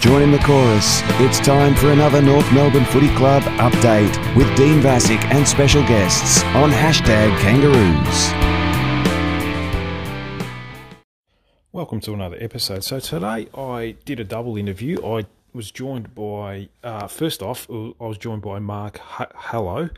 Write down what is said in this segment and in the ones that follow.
Join in the chorus. It's time for another North Melbourne Footy Club update with Dean Vassick and special guests on hashtag Kangaroos. Welcome to another episode. So today I did a double interview. I was joined by, uh, first off, I was joined by Mark Hallow,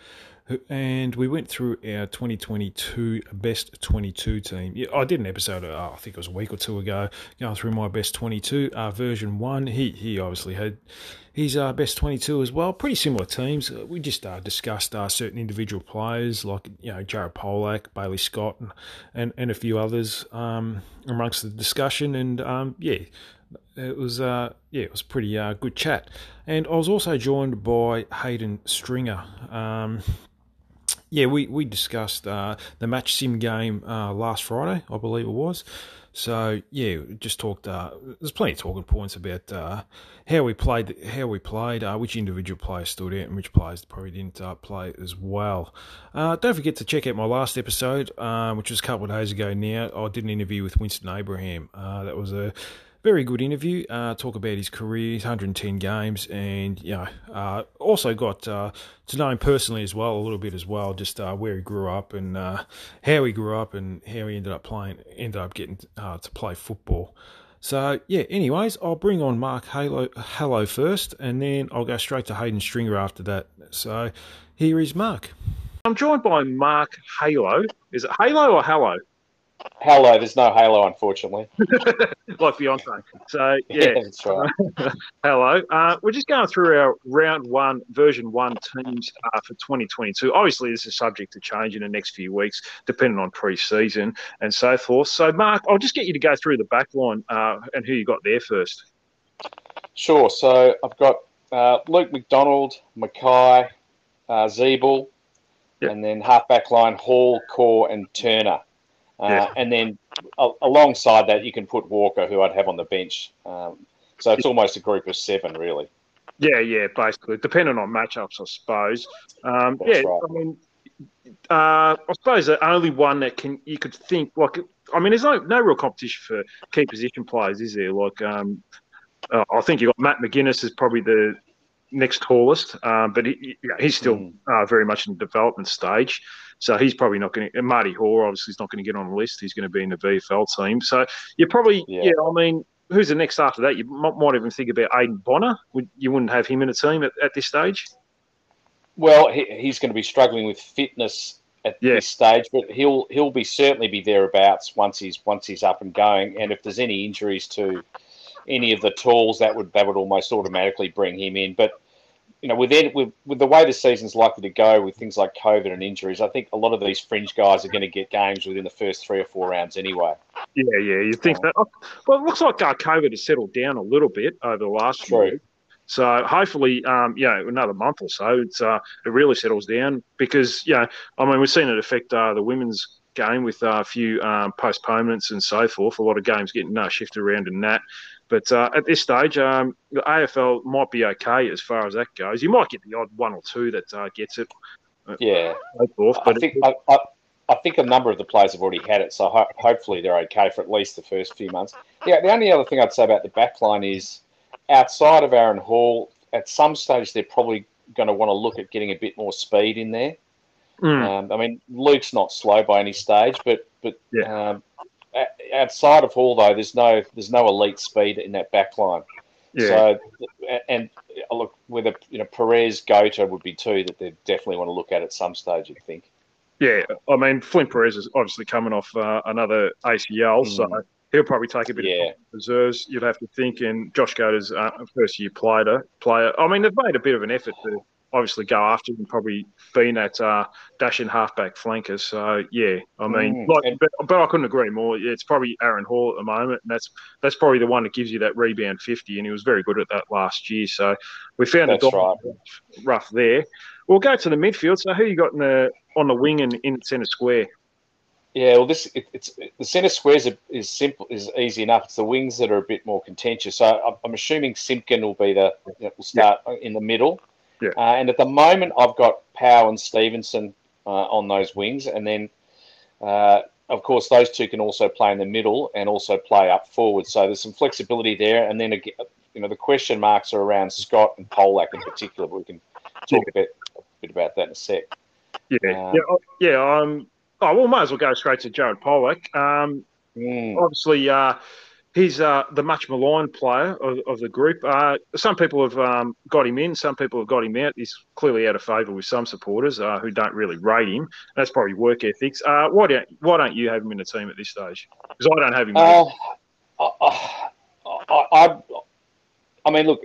and we went through our 2022 best 22 team. Yeah, I did an episode, uh, I think it was a week or two ago, going through my best 22 uh, version one. He he obviously had his uh, best 22 as well. Pretty similar teams. Uh, we just uh, discussed uh, certain individual players like you know Jared Polec, Bailey Scott, and and, and a few others um, amongst the discussion. And um, yeah, it was uh, yeah, it was pretty uh, good chat. And I was also joined by Hayden Stringer. Um, yeah, we we discussed uh, the match sim game uh, last Friday, I believe it was. So yeah, just talked. Uh, there's plenty of talking points about uh, how we played, how we played, uh, which individual players stood out, and which players probably didn't uh, play as well. don't forget to check out my last episode, which was a couple of days ago. Now I did an interview with Winston Abraham. that was a very good interview. Uh, talk about his career, 110 games, and you know, uh, also got uh, to know him personally as well, a little bit as well, just uh, where he grew up and uh, how he grew up and how he ended up playing, ended up getting uh, to play football. So yeah. Anyways, I'll bring on Mark Halo, Hello first, and then I'll go straight to Hayden Stringer after that. So here is Mark. I'm joined by Mark Halo. Is it Halo or Hello? Halo, there's no Halo, unfortunately. like Beyonce. So, yeah. yeah that's right. Hello. Uh, we're just going through our round one, version one teams uh, for 2022. Obviously, this is subject to change in the next few weeks, depending on pre season and so forth. So, Mark, I'll just get you to go through the back line uh, and who you got there first. Sure. So, I've got uh, Luke McDonald, McKay, uh, Ziebell, yep. and then half back line Hall, Corr, and Turner. Uh, yeah. And then uh, alongside that, you can put Walker, who I'd have on the bench. Um, so it's almost a group of seven, really. Yeah, yeah, basically, depending on matchups, I suppose. Um, yeah, right. I mean, uh, I suppose the only one that can you could think like, I mean, there's no no real competition for key position players, is there? Like, um, uh, I think you've got Matt McGuinness is probably the next tallest, um, but he, he's still mm. uh, very much in the development stage. So he's probably not going to. Marty Hore obviously is not going to get on the list. He's going to be in the VFL team. So you're probably, yeah. yeah. I mean, who's the next after that? You might, might even think about Aiden Bonar. Would, you wouldn't have him in a team at, at this stage. Well, he, he's going to be struggling with fitness at yeah. this stage, but he'll he'll be certainly be thereabouts once he's once he's up and going. And if there's any injuries to any of the tools, that would that would almost automatically bring him in. But you know, with, it, with with the way the season's likely to go with things like COVID and injuries, I think a lot of these fringe guys are going to get games within the first three or four rounds anyway. Yeah, yeah, you think um, that? Well, it looks like uh, COVID has settled down a little bit over the last true. few. So hopefully, um, you know, another month or so, it's uh, it really settles down because, yeah, I mean, we've seen it affect uh, the women's game with uh, a few um, postponements and so forth. A lot of games getting uh, shifted around and that. But uh, at this stage, um, the AFL might be okay as far as that goes. You might get the odd one or two that uh, gets it. Uh, yeah, forth, I think I, I, I, think a number of the players have already had it, so ho- hopefully they're okay for at least the first few months. Yeah, the only other thing I'd say about the backline is outside of Aaron Hall, at some stage they're probably going to want to look at getting a bit more speed in there. Mm. Um, I mean, Luke's not slow by any stage, but but yeah. um, outside of Hall though, there's no there's no elite speed in that back line. Yeah. So and look, whether you know Perez Goater would be two that they definitely want to look at at some stage. I think. Yeah, I mean Flynn Perez is obviously coming off uh, another ACL, mm. so he'll probably take a bit yeah. of reserves. You'd have to think, and Josh Goater's uh, first year player. Player. I mean, they've made a bit of an effort to obviously go after and probably been that uh, dashing halfback flanker. So yeah, I mean, mm. like, but, but, I couldn't agree more. It's probably Aaron Hall at the moment, and that's that's probably the one that gives you that rebound fifty, and he was very good at that last year. So we found that's it right. rough there. We'll go to the midfield. So who you got in the on the wing and in centre square? Yeah, well, this it, it's the centre squares is, is simple, is easy enough. It's the wings that are a bit more contentious. So I'm, I'm assuming Simpkin will be the will start yeah. in the middle. Yeah. Uh, and at the moment, I've got Powell and Stevenson uh, on those wings, and then uh, of course those two can also play in the middle and also play up forward. So there's some flexibility there. And then you know the question marks are around Scott and Polec in particular, but we can talk a bit a bit about that in a sec. Yeah, um, yeah, oh, yeah. Um, oh, well, might as well go straight to Jared Polec. Um, mm. Obviously, uh, he's uh, the much maligned player of, of the group. Uh, some people have um, got him in, some people have got him out. He's clearly out of favour with some supporters uh, who don't really rate him. That's probably work ethics. Uh, why don't Why don't you have him in the team at this stage? Because I don't have him. Uh, I, I, I, I mean, look,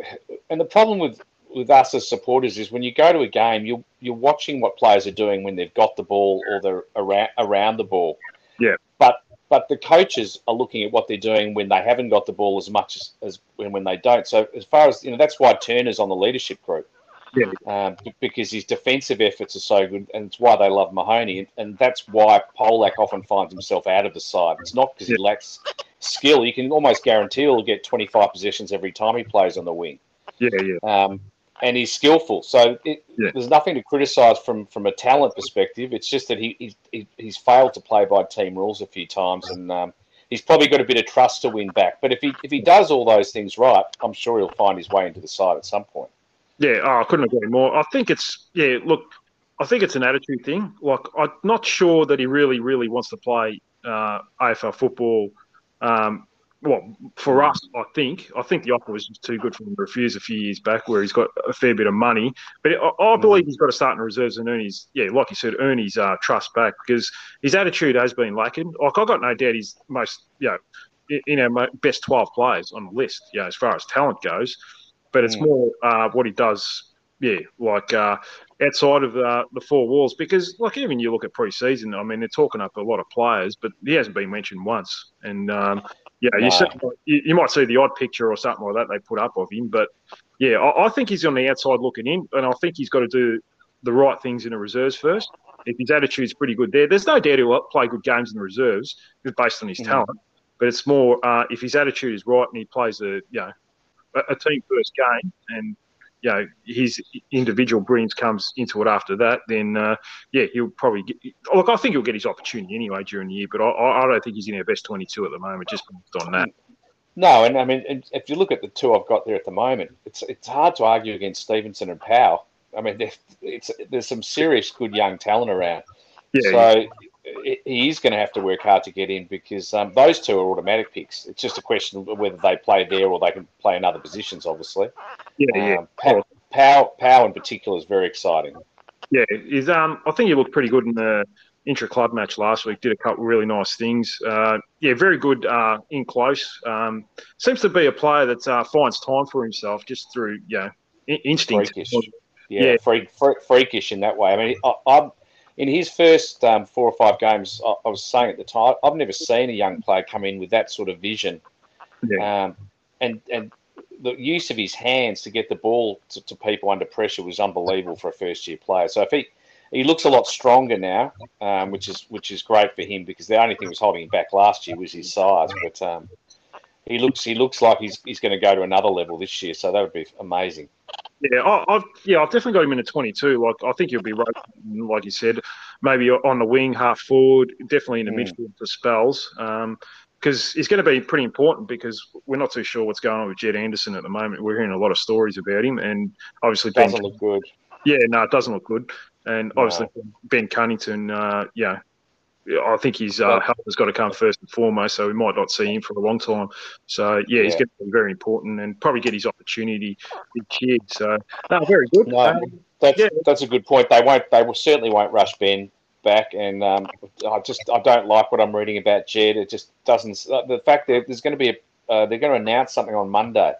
and the problem with with us as supporters is when you go to a game, you're you're watching what players are doing when they've got the ball or they're around around the ball. Yeah. But but the coaches are looking at what they're doing when they haven't got the ball as much as, as when, when they don't. So as far as you know, that's why Turner's on the leadership group. Yeah. Um, because his defensive efforts are so good, and it's why they love Mahoney, and, and that's why Polec often finds himself out of the side. It's not because yeah. he lacks skill; you can almost guarantee he'll get 25 possessions every time he plays on the wing. Yeah, yeah. Um, and he's skillful. So it, yeah. there's nothing to criticise from from a talent perspective. It's just that he, he he's failed to play by team rules a few times, and um, he's probably got a bit of trust to win back. But if he if he does all those things right, I'm sure he'll find his way into the side at some point. Yeah, oh, I couldn't agree more. I think it's yeah. Look, I think it's an attitude thing. Like I'm not sure that he really really wants to play uh, AFL football. Um, well, for us, I think I think the offer was just too good for him to refuse a few years back, where he's got a fair bit of money. But I, I mm. believe he's got to start in reserves and earn his, yeah, like you said, earn his uh, trust back because his attitude has been lacking. Like I've got no doubt he's most, you know, in our best twelve players on the list, you know, as far as talent goes. But it's mm. more uh, what he does, yeah, like uh, outside of uh, the four walls. Because like even you look at preseason, I mean, they're talking up a lot of players, but he hasn't been mentioned once, and um, yeah, you, you, you might see the odd picture or something like that they put up of him, but yeah, I, I, think he's on the outside looking in, and I think he's got to do the right things in the reserves first. If his attitude's pretty good there, there's no doubt he'll play good games in the reserves based on his mm-hmm. talent. But it's more uh, if his attitude is right and he plays a you know a, a team first game and you know his individual brilliance comes into it after that, then uh, yeah, he'll probably get. Look, I think he'll get his opportunity anyway during the year, but I, I don't think he's in our best twenty-two at the moment, just based on that. No, and I mean, if you look at the two I've got there at the moment, it's it's hard to argue against Stevenson and Powell. I mean, it's there's some serious good young talent around. Yeah, so yeah. He is going to have to work hard to get in because um, those two are automatic picks. It's just a question of whether they play there or they can play in other positions, obviously. Yeah, um, yeah. Powell, Powell, in particular is very exciting. Yeah, is um, I think he looked pretty good in the intra club match last week. Did a couple really nice things. Uh, yeah, very good uh, in close. Um, seems to be a player that uh, finds time for himself just through you know instinct. Freakish. Yeah, yeah. Freak, freak, freakish in that way. I mean, I, I'm in his first um, four or five games. I, I, was saying at the time, I've never seen a young player come in with that sort of vision. Yeah. Um, and and the use of his hands to get the ball to, to, people under pressure was unbelievable for a first year player. So if he he looks a lot stronger now, um, which is which is great for him because the only thing that was holding him back last year was his size. But um, he looks he looks like he's he's going to go to another level this year. So that would be amazing. Yeah, I, have yeah, I've definitely got him in a 22. Like I think he'll be right, like you said, maybe on the wing, half forward, definitely in the mm. midfield for spells. Um, because he's going to be pretty important because we're not too sure what's going on with Jed Anderson at the moment. We're hearing a lot of stories about him, and obviously Ben doesn't ben, look good. Yeah, no, it doesn't look good. And no. obviously Ben Cunnington, uh, yeah, I think his uh, health has got to come first and foremost. So we might not see him for a long time. So yeah, yeah. he's going to be very important and probably get his opportunity each year. So no, very good. No, um, that's yeah. that's a good point. They won't. They will certainly won't rush Ben back, and um, I just I don't like what I'm reading about Jed. It just doesn't. Uh, the fact that there's going to be a uh, they're going to announce something on Monday.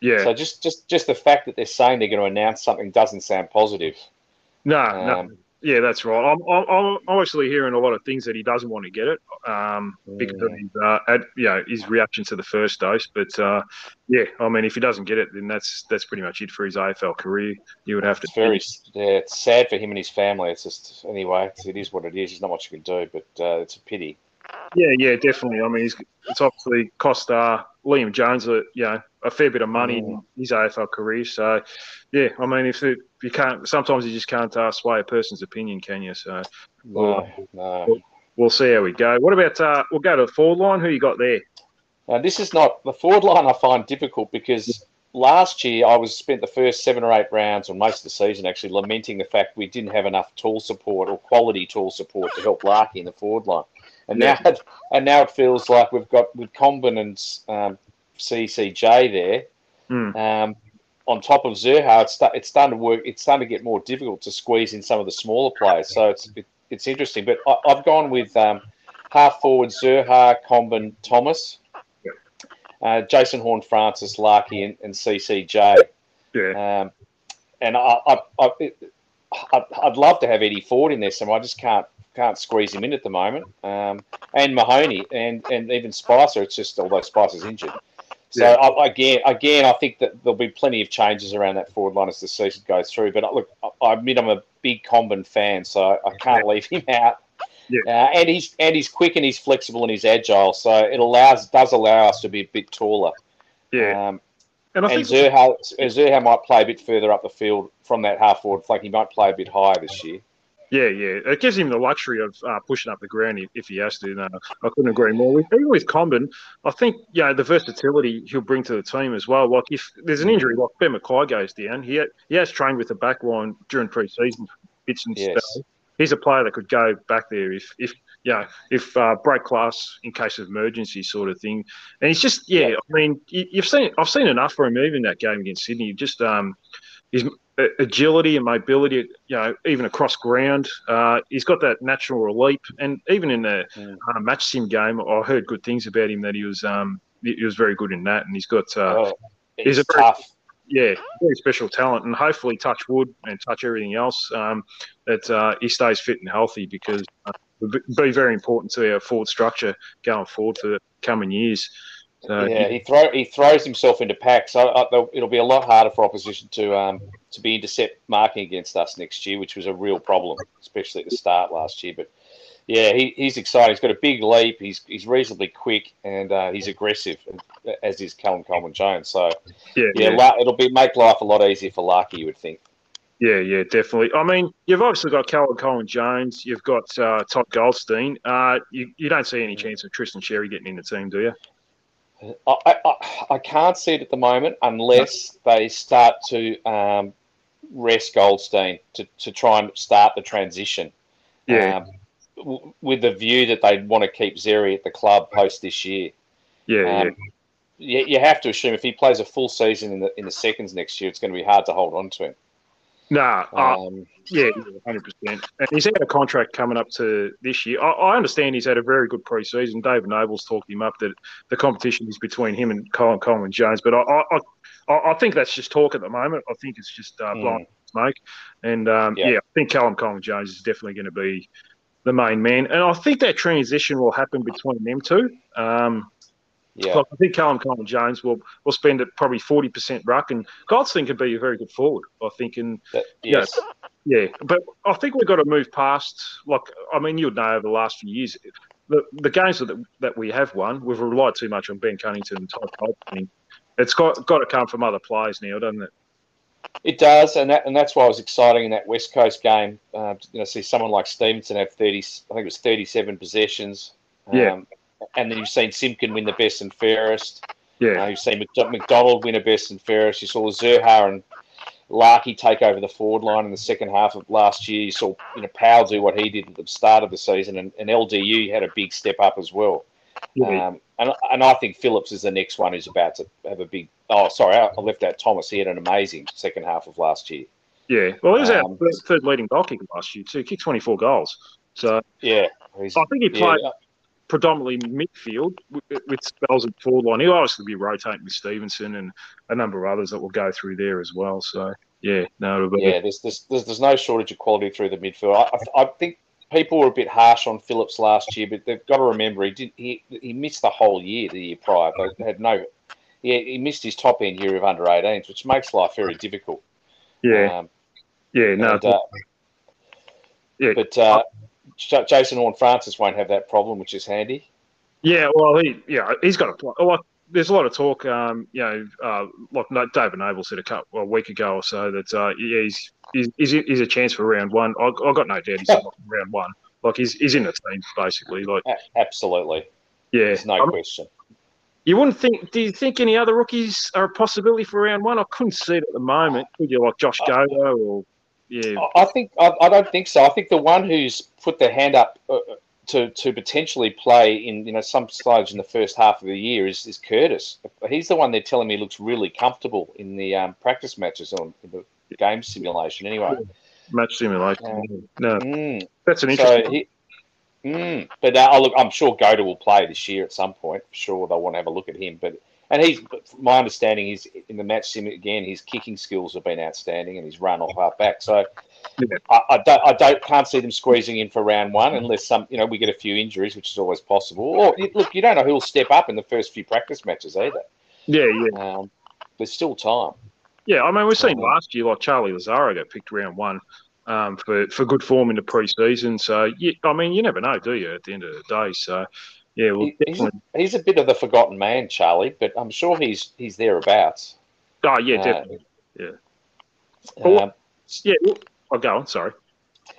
Yeah. So just just just the fact that they're saying they're going to announce something doesn't sound positive. No, um, no. Yeah, that's right. I'm, I'm, I'm actually hearing a lot of things that he doesn't want to get it um, because of his, uh, ad, you know, his reaction to the first dose. But uh, yeah, I mean, if he doesn't get it, then that's that's pretty much it for his AFL career. You would have to. It's very, yeah, it's sad for him and his family. It's just anyway, it is what it is. There's not much you can do, but uh, it's a pity. Yeah, yeah, definitely. I mean, it's obviously cost uh, Liam Jones, a, you know, a fair bit of money mm. in his AFL career. So, yeah, I mean, if, it, you can't, sometimes you just can't uh, sway a person's opinion, can you? So, no, no. We'll, we'll, see how we go. What about? Uh, we'll go to the forward line. Who you got there? Now, this is not the forward line. I find difficult because last year I was spent the first seven or eight rounds, or most of the season actually, lamenting the fact we didn't have enough tool support or quality tool support to help Larkey in the forward line. And yeah. now, and now it feels like we've got with Comben and um, CCJ there. Mm. Um, on top of Zurhaar, it's, it's starting to work. It's starting to get more difficult to squeeze in some of the smaller players. So it's it, it's interesting. But I, have gone with um, half forward Zurhaar, Comben, Thomas, uh, Jason Horne, Francis, Larkey, and, and CCJ. Yeah. Um, and I, I, I, would love to have Eddie Ford in there somewhere. I just can't can't squeeze him in at the moment. Um, and Mahoney and, and even Spicer. It's just although Spicer's injured. So yeah. I, again, again, I think that there'll be plenty of changes around that forward line as the season goes through. But look, I admit I'm a big Comben fan, so I can't leave him out. Yeah. Uh, and he's and he's quick and he's flexible and he's agile, so it allows does allow us to be a bit taller. Yeah. Um, and I and think Zurhaar, Zurhaar might play a bit further up the field from that half forward flank. He might play a bit higher this year. Yeah, yeah. It gives him the luxury of uh, pushing up the ground if, if he has to. No, I couldn't agree more. With, even with Comben, I think you know, the versatility he'll bring to the team as well. Like if there's an injury, like Ben McKay goes down, he, he has trained with the back line during pre-season bits and yes. stuff. He's a player that could go back there if, if you know, if uh, break class in case of emergency sort of thing. And he's just, yeah, I mean, you, have seen, I've seen enough for him even that game against Sydney. Just, um, his agility and mobility, you know, even across ground. Uh, he's got that natural leap, and even in the yeah. uh, match sim game, I heard good things about him that he was um, he was very good in that, and he's got uh, oh, he's a very, tough. Yeah, very special talent, and hopefully touch wood and touch everything else um, that uh, he stays fit and healthy because uh, it would be very important to our forward structure going forward for the coming years. So yeah, he throw he throws himself into packs. So uh, it'll be a lot harder for opposition to um, to be intercept marking against us next year, which was a real problem, especially at the start last year. But yeah, he, he's exciting. He's got a big leap. He's he's reasonably quick and uh, he's aggressive, as is Callum Coleman Jones. So yeah, yeah, yeah. it'll be make life a lot easier for Larkey, you would think. Yeah, yeah, definitely. I mean, you've obviously got Callum Coleman Jones. You've got uh, Todd Goldstein. Uh, you, you don't see any chance of Tristan Xerri getting in the team, do you? I, I, I, can't see it at the moment unless they start to um, rest Goldstein to, to try and start the transition. Yeah. Um, w- with the view that they'd want to keep Xerri at the club post this year. Yeah, um, yeah. You, you have to assume if he plays a full season in the in the seconds next year, it's going to be hard to hold on to him. Nah, uh, um, yeah, hundred percent. And he's had a contract coming up to this year. I, I, understand he's had a very good preseason. David Noble's talked him up that the competition is between him and Callum Coleman Jones. But I, I, I, think that's just talk at the moment. I think it's just uh, blowing mm. smoke. And um, yeah. yeah, I think Callum Coleman Jones is definitely going to be the main man. And I think that transition will happen between them two. Um, yeah. I think Callum Coleman Jones will will spend it probably forty percent ruck, and Goldstein could be a very good forward. I think, and that, yes. yeah, but I think we've got to move past. Like, I mean, you'd know over the last few years, the the games that that we have won, we've relied too much on Ben Cunnington and Todd Goldstein. It's got got to come from other players now, doesn't it? It does, and that and that's why it was exciting in that West Coast game. Uh, you know, see someone like Stevenson have thirty, I think it was thirty-seven possessions. Yeah. And then you've seen Simpkin win the best and fairest. Yeah. Uh, you've seen McDonald win a best and fairest. You saw Zurhaar and Larkey take over the forward line in the second half of last year. You saw you know Powell do what he did at the start of the season, and, and LDU had a big step up as well. Yeah. Um, and, and I think Phillips is the next one who's about to have a big. Oh, sorry, I left out Thomas. He had an amazing second half of last year. Yeah, well, he was um, our third leading goal kicker last year too. Kicked twenty four goals. So yeah, I think he played. Yeah predominantly midfield with spells at forward line. He'll obviously be rotating with Stevenson and a number of others that will go through there as well. So yeah, no, yeah, there's, there's there's there's no shortage of quality through the midfield. I, I think people were a bit harsh on Phillips last year, but they've got to remember he did he he missed the whole year the year prior. They had no. Yeah, he missed his top end year of under 18s, which makes life very difficult. Yeah, um, yeah, no, and, uh, yeah, but uh, Jason Horne Francis won't have that problem, which is handy. Yeah, well, he yeah he's got a. Like, there's a lot of talk, um, you know, uh, like David Noble said a couple a week ago or so that uh, yeah, he's, he's he's a chance for round one. I, I got no doubt he's in round one. Like he's he's in the team basically. Like absolutely, yeah, there's no question. you wouldn't think. Do you think any other rookies are a possibility for round one? I couldn't see it at the moment. Could you like Josh Goater or yeah? I think I, I, don't think so. I think the one who's put their hand up uh, to to potentially play in you know some stage in the first half of the year is, is Curtis. He's the one they're telling me looks really comfortable in the um, practice matches on the game simulation. Anyway, match simulation. Um, no, mm, that's an interesting. So he, Mm, but uh, look, I'm sure Goater will play this year at some point. Sure, they'll want to have a look at him. But and he's my understanding is in the match sim again, his kicking skills have been outstanding, and he's run off half back. So yeah. I, I, don't, I don't, can't see them squeezing in for round one unless some, you know, we get a few injuries, which is always possible. Or look, you don't know who will step up in the first few practice matches either. Yeah, yeah. Um, there's still time. Yeah, I mean, we've seen um, last year like Charlie Lazzaro got picked round one um, for for good form in the preseason. So, yeah, I mean, you never know, do you? At the end of the day, so yeah, well, he's, a, he's a bit of the forgotten man, Charlie, but I'm sure he's he's thereabouts. Oh yeah, uh, definitely. Yeah. Um, yeah, I'll go on. Sorry.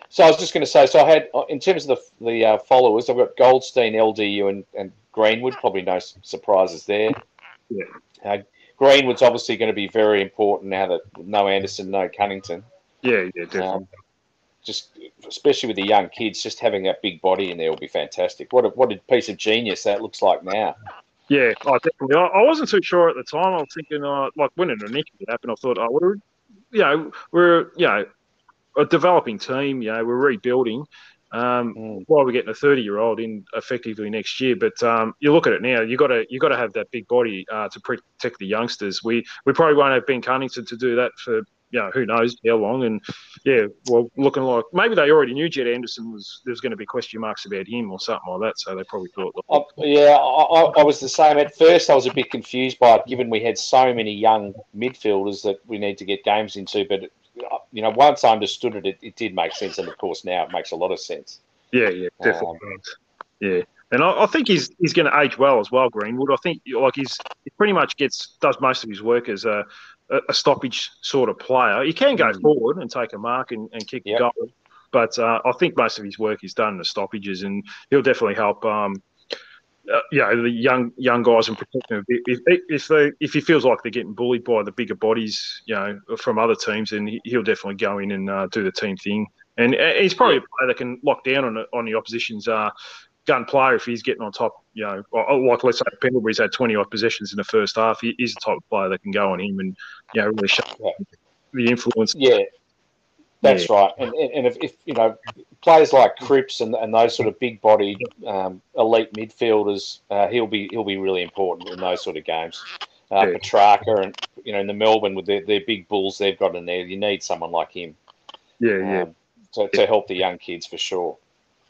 So I was just going to say. So I had, uh, in terms of the the uh, followers, I've got Goldstein, LDU, and, and Greenwood. Probably no surprises there. Yeah. Uh, Greenwood's obviously going to be very important now that no Anderson, no Cunnington. Yeah, yeah, definitely. Um, just especially with the young kids, just having that big body in there will be fantastic. What a, what a piece of genius that looks like now. Yeah, oh, definitely. I, I wasn't too sure at the time. I was thinking, uh, like when an injury happened, I thought, oh, we're, you know, we're, you know, a developing team. You know, we're rebuilding. Um, mm. While we're getting a thirty-year-old in effectively next year, but um, you look at it now, you got to you got to have that big body uh, to protect the youngsters. We we probably won't have Ben Cunnington to do that for you know, who knows how long. And yeah, well, looking like maybe they already knew Jed Anderson was there's going to be question marks about him or something like that. So they probably thought. Uh, yeah, I, I, was the same at first. I was a bit confused by it, given we had so many young midfielders that we need to get games into. But uh, you know, once I understood it, it, it did make sense, and of course now it makes a lot of sense. Yeah, yeah, definitely. Um, yeah. And I, I, think he's he's going to age well as well, Greenwood. I think like he's he pretty much gets does most of his work as a a, stoppage sort of player. He can go mm. forward and take a mark and, and kick yep. a goal, but uh, I think most of his work is done in the stoppages, and he'll definitely help. Um, uh, you know, the young young guys and protect them. If if they if he feels like they're getting bullied by the bigger bodies, you know, from other teams, then he'll definitely go in and uh, do the team thing. And he's probably a player that can lock down on on the opposition's uh, gun player if he's getting on top. You know, like let's say Pendlebury's had twenty odd possessions in the first half. He, he's the type of player that can go on him and you know really show yeah. the influence. Yeah, that's yeah. right. And and if, if, you know players like Cripps and, and those sort of big bodied um, elite midfielders, uh, he'll be he'll be really important in those sort of games. Uh, yeah. Petracca and you know in the Melbourne with their, their big bulls they've got in there, you need someone like him. Yeah, yeah. Um, to, to help the young kids for sure.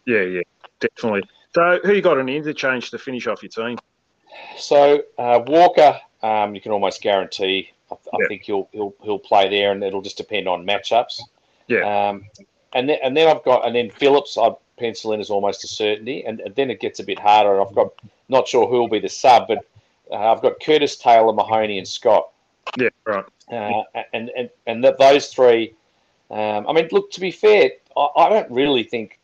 Yeah, yeah, definitely. So, who you got an interchange to finish off your team? So, uh, Walker, um, you can almost guarantee. I, I think he'll he'll he'll play there, and it'll just depend on matchups. Yeah. Um, and then and then I've got and then Phillips I pencil in as almost a certainty, and, and then it gets a bit harder. I've got not sure who will be the sub, but uh, I've got Curtis Taylor, Mahoney, and Scott. Yeah, right. Uh, and and and that those three. Um, I mean, look. To be fair, I, I don't really think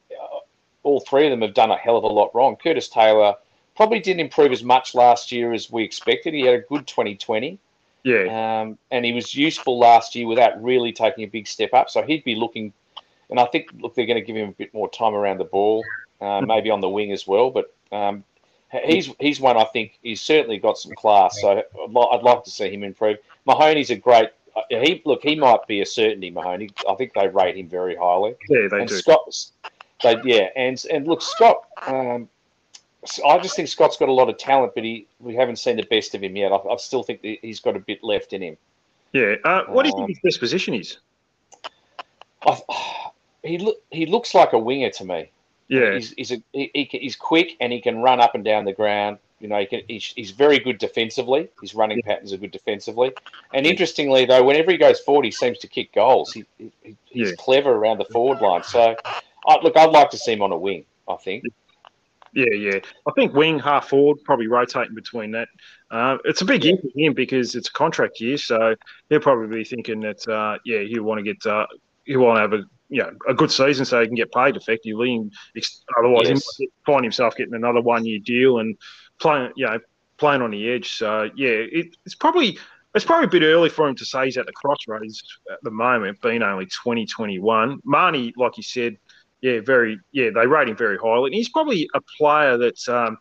all three of them have done a hell of a lot wrong. Curtis Taylor probably didn't improve as much last year as we expected. He had a good 2020. Yeah. Um, and he was useful last year without really taking a big step up. So he'd be looking, and I think look they're going to give him a bit more time around the ball, uh, maybe on the wing as well. But um, he's he's one I think he's certainly got some class. So I'd like to see him improve. Mahoney's a great. He look he might be a certainty. Mahoney. I think they rate him very highly. Yeah, they and do. Scott, they yeah, and and look, Scott. Um, I just think Scott's got a lot of talent, but he we haven't seen the best of him yet. I, I still think he's got a bit left in him. Yeah. Uh, what do you think um, his best position is? I, he look he looks like a winger to me. Yeah. He's he's, a, he, he's quick and he can run up and down the ground. You know, he can, he's, he's very good defensively. His running yeah. patterns are good defensively. And interestingly, though, whenever he goes forward, he seems to kick goals. He, he he's yeah. clever around the forward line. So I, look, I'd like to see him on a wing. I think. Yeah, yeah. I think wing, half forward, probably rotating between that. Uh, it's a big year for him because it's a contract year, so he'll probably be thinking that uh, yeah, he'll want to get uh, he'll want to have a you know, a good season so he can get paid effectively. And otherwise, yes. he might find himself getting another one year deal and playing, you know, playing on the edge. So yeah, it, it's probably it's probably a bit early for him to say he's at the crossroads at the moment, being only 2021. Mahoney, like you said, yeah, very yeah, they rate him very highly, and he's probably a player that's um,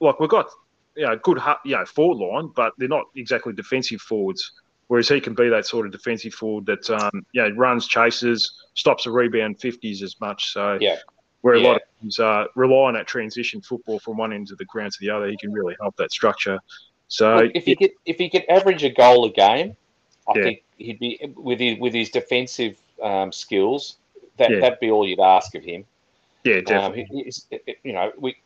like we've got you know good you know forward line, but they're not exactly defensive forwards. Whereas he can be that sort of defensive forward that um, you know runs, chases, stops a rebound, fifties as much. So yeah. Where yeah. a lot of teams uh, rely on that transition football from one end of the ground to the other, he can really help that structure. So Look, if he could if he could average a goal a game, I yeah. think he'd be with his with his defensive um, skills. That yeah. that'd be all you'd ask of him. Yeah, definitely. Um, you know, we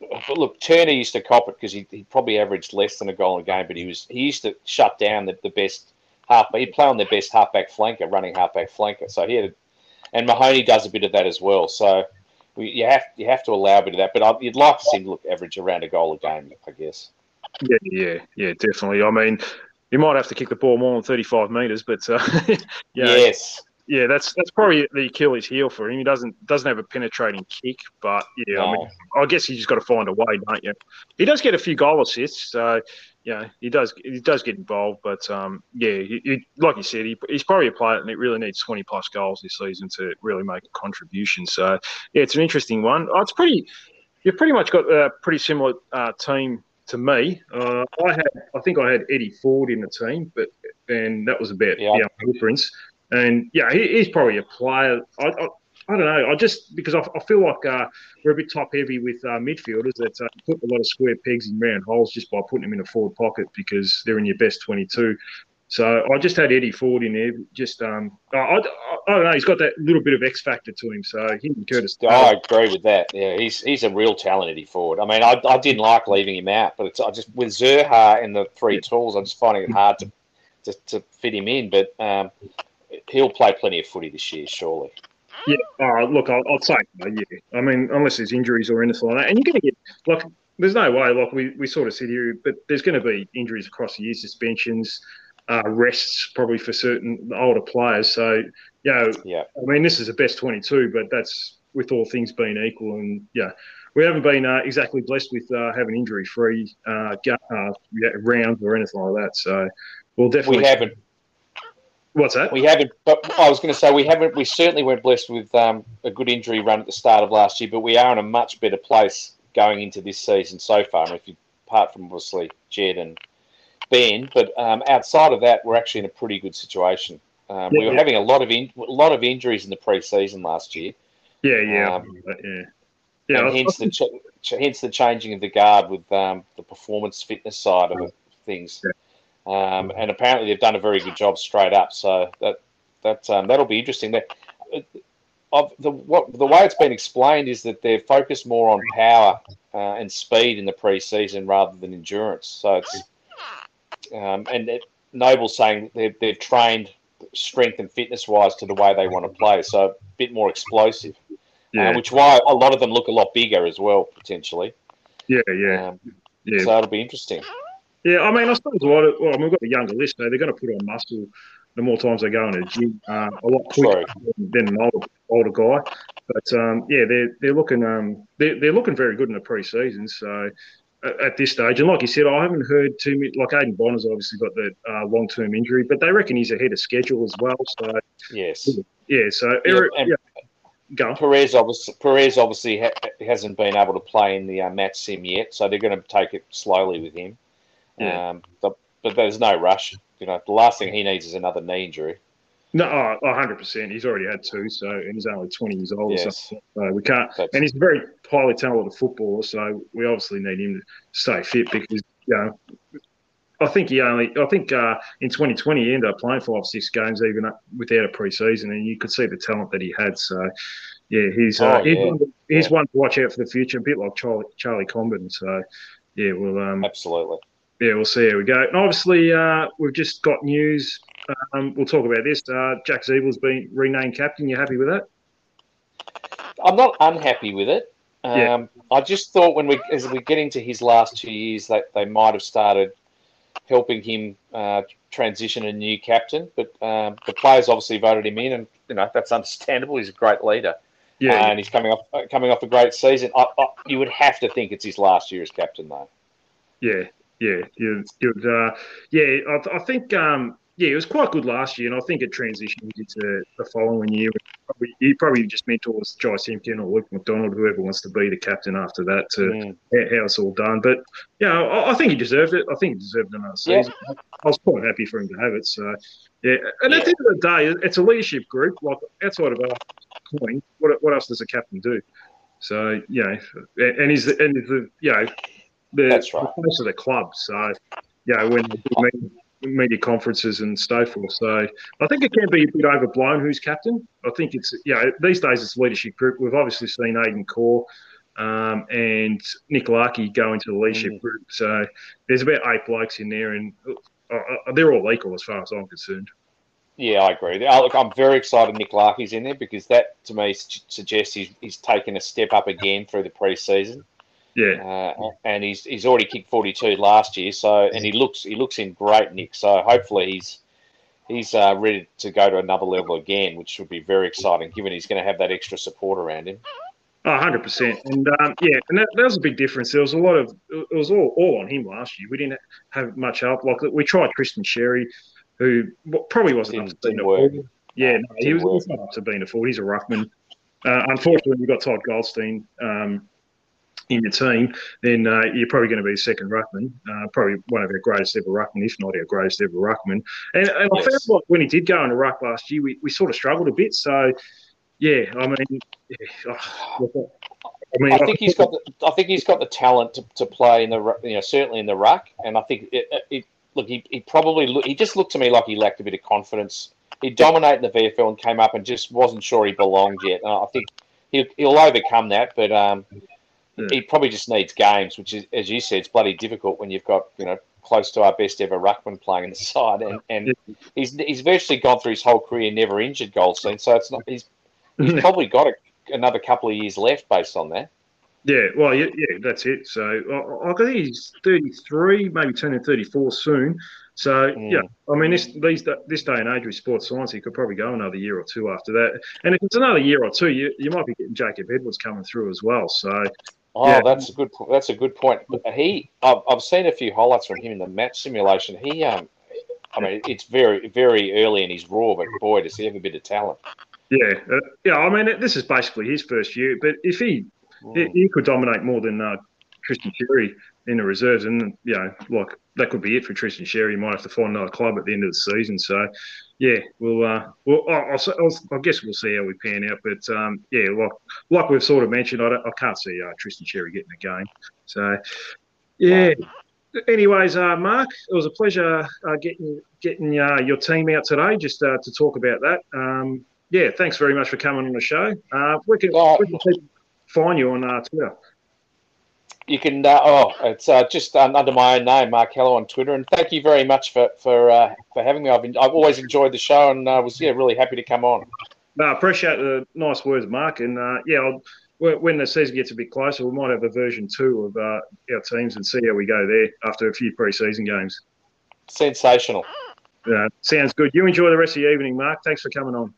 but look, Turner used to cop it because he, he probably averaged less than a goal a game, but he was he used to shut down the, the best half. He'd play on the best halfback flanker, running halfback flanker. So he had, and Mahoney does a bit of that as well. So we, you have you have to allow a bit of that. But I, you'd like to see him look average around a goal a game, I guess. Yeah, yeah, yeah, definitely. I mean, you might have to kick the ball more than thirty-five meters, but uh, yeah, yes, yeah, that's that's probably the Achilles heel for him. He doesn't doesn't have a penetrating kick, but yeah, no. I, mean, I guess you just got to find a way, don't you? He does get a few goal assists, so yeah, he does he does get involved. But um, yeah, he, he, like you said, he, he's probably a player and it really needs twenty plus goals this season to really make a contribution. So yeah, it's an interesting one. Oh, it's pretty. You've pretty much got a pretty similar uh, team to me. Uh, I had, I think I had Eddie Ford in the team, but and that was about yeah. the difference. And yeah, he, he's probably a player. I, I, I, don't know. I just because I, I feel like uh, we're a bit top heavy with uh, midfielders that uh, put a lot of square pegs in round holes just by putting them in a forward pocket because they're in your best twenty-two. So I just had Eddie Ford in there. Just um, I, I, I, don't know. He's got that little bit of X factor to him. So he and Curtis. I agree with that. Yeah, he's he's a real talent, Eddie Ford. I mean, I, I didn't like leaving him out, but it's I just with Zurhaar and the three tools, I'm just finding it hard to to, to fit him in. But um, he'll play plenty of footy this year, surely. Yeah, oh, look, I'll, I'll take no, yeah. I mean, unless there's injuries or anything like that, and you're going to get like, there's no way. Like we, we sort of sit here, but there's going to be injuries across the year, suspensions, uh, rests probably for certain older players. So, you know, yeah. I mean, this is the best 22, but that's with all things being equal, and yeah, we haven't been uh, exactly blessed with uh, having injury-free uh, uh rounds or anything like that. So, we'll definitely we haven't What's that? We haven't, but I was going to say we haven't. We certainly weren't blessed with um, a good injury run at the start of last year, but we are in a much better place going into this season so far. if you apart from obviously Jed and Ben, but um, outside of that, we're actually in a pretty good situation. Um, yeah, we were yeah. having a lot of in, a lot of injuries in the pre-season last year. Yeah, yeah, um, yeah. Yeah, and hence the ch- hence the changing of the guard with um, the performance fitness side of things. Um, and apparently they've done a very good job straight up. So that that um, that'll be interesting. That of the what the way it's been explained is that they're focused more on power uh, and speed in the preseason rather than endurance. So it's um, and it, Noble's saying they've, they've trained strength and fitness wise to the way they want to play, so a bit more explosive. Uh, yeah. Uh, which why a lot of them look a lot bigger as well potentially. Yeah, yeah, um, yeah. So it'll be interesting. Yeah, I mean, I suppose a lot well, I mean, we've got the younger list, so they're going to put on muscle the more times they go in a gym, uh, a lot quicker than an older, older guy. But um, yeah, they're they're looking um, they're, they're looking very good in the preseason. So at, at, this stage, and like you said, I haven't heard too many. Like Aiden Bonar's obviously got the uh, long term injury, but they reckon he's ahead of schedule as well. So yes, yeah. So Eric, yeah, Go. Perez obviously Perez obviously ha- hasn't been able to play in the uh, match sim yet, so they're going to take it slowly with him. Yeah. Um, but, but there's no rush. You know, the last thing he needs is another knee injury. No, oh, 100%. He's already had two, so and he's only 20 years old. Yes. So, so we can't. That's, and he's a very highly talented footballer, so we obviously need him to stay fit because, you know, I think he only. I think uh, in 2020 he ended up playing five, six games even without a preseason, and you could see the talent that he had. So, yeah, he's uh, oh, he's, yeah. One, he's yeah. one to watch out for the future, a bit like Charlie Charlie Comben. So, yeah, well, um, absolutely yeah, we'll see how we go. And obviously, uh, we've just got news. Um, we'll talk about this. Uh, Jack Ziebell's been renamed captain. You happy with that? I'm not unhappy with it. Um, yeah. I just thought when we, as we get into his last two years, that they might have started helping him uh, transition a new captain. But um, the players obviously voted him in, and you know that's understandable. He's a great leader. Yeah, uh, and he's coming off coming off a great season. I, I, you would have to think it's his last year as captain, though. Yeah, yeah, you, would, uh, yeah. I, I think um, yeah, it was quite good last year, and I think it transitioned into the following year. Probably, he probably just mentors Jy Simpkin or Luke McDonald, whoever wants to be the captain after that, to mm. how it's all done. But yeah, I, I, think he deserved it. I think he deserved another season. Yeah. I was quite happy for him to have it. So yeah, and yeah. at the end of the day, it's a leadership group. Like outside of our coin, what what else does a captain do? So you know, and he's the, and he's the you know the, That's right. the face of the club. So yeah, you know, when media conferences and so forth. So I think it can be a bit overblown who's captain. I think it's yeah these days it's leadership group. We've obviously seen Aiden Corr um, and Nick Larkey go into the leadership mm. group. So there's about eight blokes in there, and uh, uh they're all equal as far as I'm concerned. Yeah, I agree. Oh, look, I'm very excited Nick Larkey's in there because that to me suggests he's, he's taken a step up again through the preseason. Yeah, uh, and he's he's already kicked 42 last year. So and he looks he looks in great nick. So hopefully he's he's uh, ready to go to another level again, which would be very exciting, given he's going to have that extra support around him. Oh, 100%. And um, yeah, and that, that, was a big difference. There was a lot of, it was all, all on him last year. We didn't have much help. Like, we tried Tristan Xerri, who probably wasn't didn't, up to being a full. Yeah, no, he was, not up to being a full. He's a ruckman. Uh, unfortunately, we got Todd Goldstein um, in your team, then uh, you're probably going to be a second ruckman, uh, probably one of our greatest ever ruckman, if not our greatest ever ruckman. And, and yes. I found like when he did go into ruck last year, we, we sort of struggled a bit. So, yeah, I mean, yeah, oh, I mean, I think he's got the, I think he's got the talent to, to play in the you know certainly in the ruck, and I think it, it look he, he probably look, he just looked to me like he lacked a bit of confidence. He dominated the VFL and came up and just wasn't sure he belonged yet. And I think he'll, he'll overcome that, but um, yeah. He probably just needs games, which is, as you said, it's bloody difficult when you've got you know close to our best ever ruckman playing in the side, and, and he's he's virtually gone through his whole career never injured Goldstein, so it's not he's he's probably got a, another couple of years left based on that. Yeah, well, yeah, yeah that's it. So I, I think he's 33, maybe turning 34 soon. So mm. yeah, I mean, this these this day and age with sports science, he could probably go another year or two after that. And if it's another year or two, you, you might be getting Jacob Edwards coming through as well. So Oh, yeah. that's a good. That's a good point. He, I've, I've seen a few highlights from him in the match simulation. He, um, I mean, it's very, very early in his raw, but boy, does he have a bit of talent. Yeah, uh, yeah. I mean, this is basically his first year, but if he, mm. he, he could dominate more than uh, Tristan Xerri in the reserves, and you know, like that could be it for Tristan Xerri. He might have to find another club at the end of the season. So, yeah, we'll, uh, well, I'll, I'll, i guess we'll see how we pan out. But um, yeah, like like we've sort of mentioned, I, I can't see uh, Tristan Xerri getting a game. So, yeah. Anyways, uh, Mark, it was a pleasure uh, getting getting uh, your team out today just uh, to talk about that. Um, yeah, thanks very much for coming on the show. Uh, we can, oh. we can find you on uh, Twitter you can uh, oh it's uh, just um, under my own name mark hello on twitter and thank you very much for for uh, for having me. I've, been, I've always enjoyed the show and i uh, was yeah really happy to come on. No, I appreciate the nice words mark and uh, yeah I'll, when the season gets a bit closer we might have a version two of uh, our teams and see how we go there after a few pre-season games. Sensational. Yeah sounds good. You enjoy the rest of the evening mark. Thanks for coming on.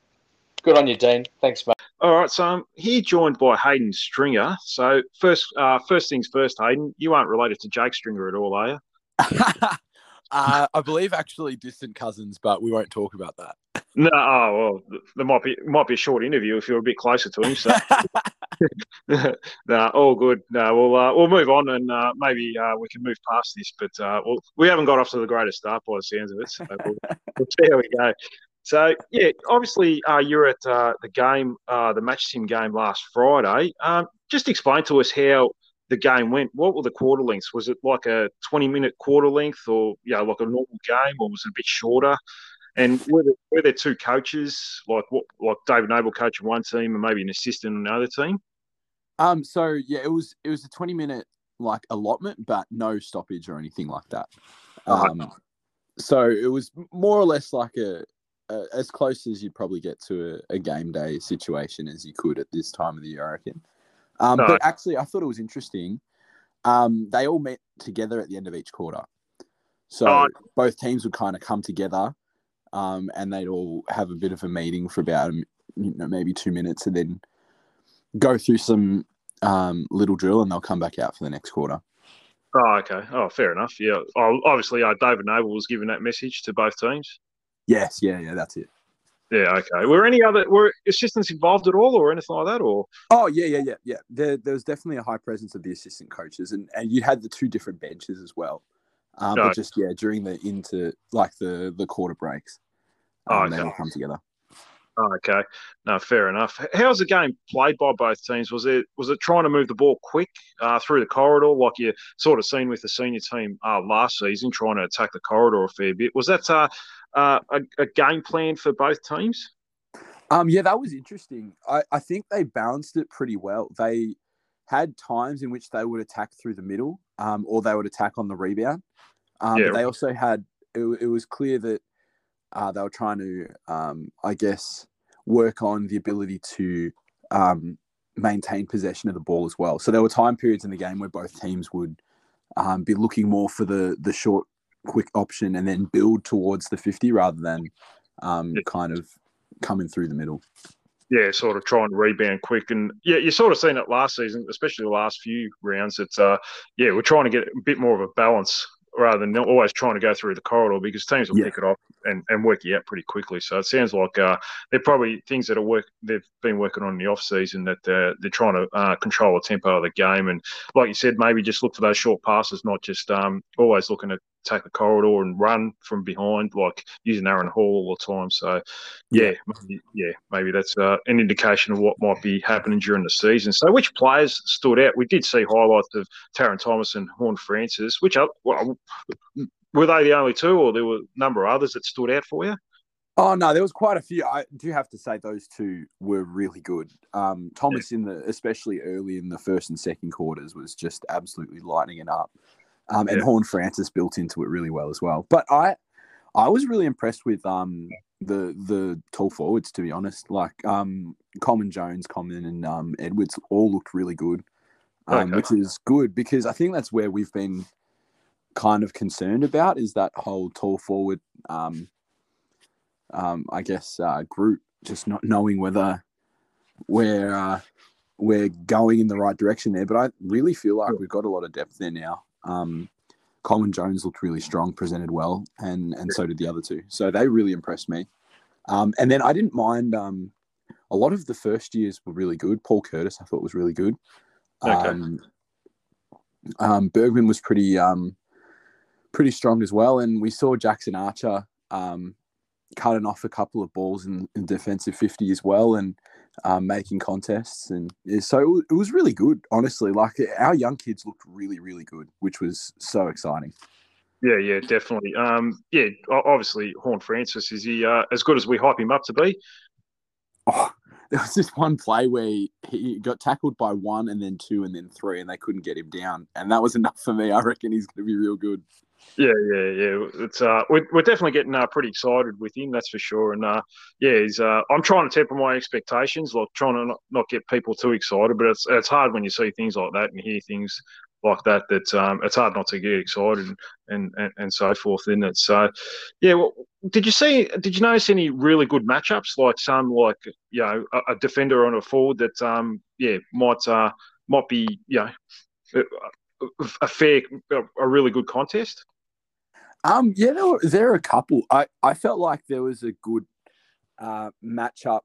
Good on you dean. Thanks mate all right, so I'm here joined by Hayden Stringer. So first, uh, first things first, Hayden, you aren't related to Jake Stringer at all, are you? uh, I believe actually distant cousins, but we won't talk about that. No, oh, well, there might be might be a short interview if you're a bit closer to him. So, no, all good. No, we'll uh, we'll move on and uh, maybe uh, we can move past this. But uh, we'll, we haven't got off to the greatest start by the sounds of it. So we'll, we'll see how we go. So yeah, obviously uh, you're at uh, the game, uh, the match sim game last Friday. Um, just explain to us how the game went. What were the quarter lengths? Was it like a 20 minute quarter length, or yeah, like a normal game, or was it a bit shorter? And were there, were there two coaches, like what, like David Noble coaching one team, and maybe an assistant on another team? Um. So yeah, it was it was a 20 minute like allotment, but no stoppage or anything like that. Um. So it was more or less like a uh, as close as you'd probably get to a, a, game day situation as you could at this time of the year, I reckon. Um, no. But actually, I thought it was interesting. Um, they all met together at the end of each quarter. So oh. both teams would kind of come together um, and they'd all have a bit of a meeting for about you know, maybe two minutes and then go through some um, little drill and they'll come back out for the next quarter. Oh, okay. Oh, fair enough. Yeah. Oh, obviously, uh, David Noble was giving that message to both teams. Yes. Yeah. Yeah. That's it. Yeah. Okay. Were any other were assistants involved at all, or anything like that, or? Oh yeah, yeah, yeah, yeah. There, there was definitely a high presence of the assistant coaches, and and you had the two different benches as well. Um, no. But just yeah, during the into like the the quarter breaks, um, oh, okay. they all come together. Oh, okay, no, fair enough. How's the game played by both teams? Was it was it trying to move the ball quick uh, through the corridor, like you sort of seen with the senior team uh, last season, trying to attack the corridor a fair bit? Was that uh, uh, a, a, game plan for both teams? Um, yeah, that was interesting. I, I think they balanced it pretty well. They had times in which they would attack through the middle, um, or they would attack on the rebound. Um, yeah. But they also had it, it was clear that uh, they were trying to, um, I guess, work on the ability to um, maintain possession of the ball as well. So there were time periods in the game where both teams would um, be looking more for the the short, quick option and then build towards the fifty rather than um, kind of coming through the middle. Yeah, sort of trying to rebound quick, and yeah, you sort of seen it last season, especially the last few rounds. It's uh, yeah, we're trying to get a bit more of a balance rather than always trying to go through the corridor because teams will yeah. pick it off and, and work you out pretty quickly. So it sounds like uh, they're probably things that are work they've been working on in the off season that they're, they're trying to uh, control the tempo of the game and like you said, maybe just look for those short passes, not just um, always looking to take the corridor and run from behind, like using Aaron Hall all the time. So, yeah, maybe, yeah, maybe that's uh, an indication of what might be happening during the season. So, which players stood out? We did see highlights of Tarryn Thomas and Horne-Francis, Which are, well, were they the only two, or there were a number of others that stood out for you? Oh no, there was quite a few. I do have to say those two were really good. Um, Thomas yeah. in the especially early in the first and second quarters was just absolutely lighting it up um, and yeah. Horne-Francis built into it really well as well. But I, I was really impressed with um, the the tall forwards to be honest. Like um, Coleman Jones, Comben, and um, Edwards all looked really good, um, okay. which is good because I think that's where we've been kind of concerned about is that whole tall forward. Um, um, I guess uh, group just not knowing whether we're uh, we're going in the right direction there. But I really feel like we've got a lot of depth there now. Um, Coleman Jones looked really strong, presented well, and and so did the other two. So they really impressed me. Um, and then I didn't mind. Um, a lot of the first years were really good. Paul Curtis, I thought was really good. Okay. Um, um, Bergman was pretty um, pretty strong as well, and we saw Jackson Archer um, cutting off a couple of balls in, in defensive fifty as well, and um, making contests, and so it was really good. Honestly, like our young kids looked really, really good, which was so exciting. Yeah, yeah, definitely. Um, yeah, obviously, Horne-Francis is he uh, as good as we hype him up to be? Oh, there was this one play where he got tackled by one, and then two, and then three, and they couldn't get him down, and that was enough for me. I reckon he's going to be real good. Yeah, yeah, yeah. It's uh, we're, we're definitely getting uh, pretty excited with him, that's for sure. And uh, yeah, he's uh, I'm trying to temper my expectations, like trying to not, not get people too excited. But it's it's hard when you see things like that and hear things like that. That um, it's hard not to get excited and and, and so forth. In it, so yeah. Well, did you see? Did you notice any really good matchups? Like some, like you know, a, a defender on a forward that um, yeah, might uh, might be you know a fair, a really good contest? Um, yeah, there, there are a couple. I, I felt like there was a good uh, matchup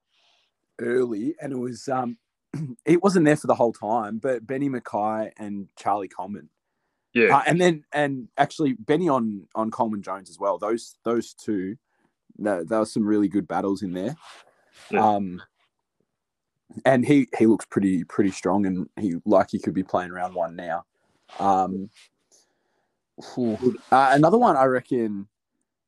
early, and it was um, it wasn't there for the whole time. But Benny McKay and Charlie Comben, yeah, uh, and then and actually Benny on on Coleman Jones as well. Those those two, there, were some really good battles in there. Yeah. Um, and he he looks pretty pretty strong, and he like he could be playing round one now. Um, uh, another one I reckon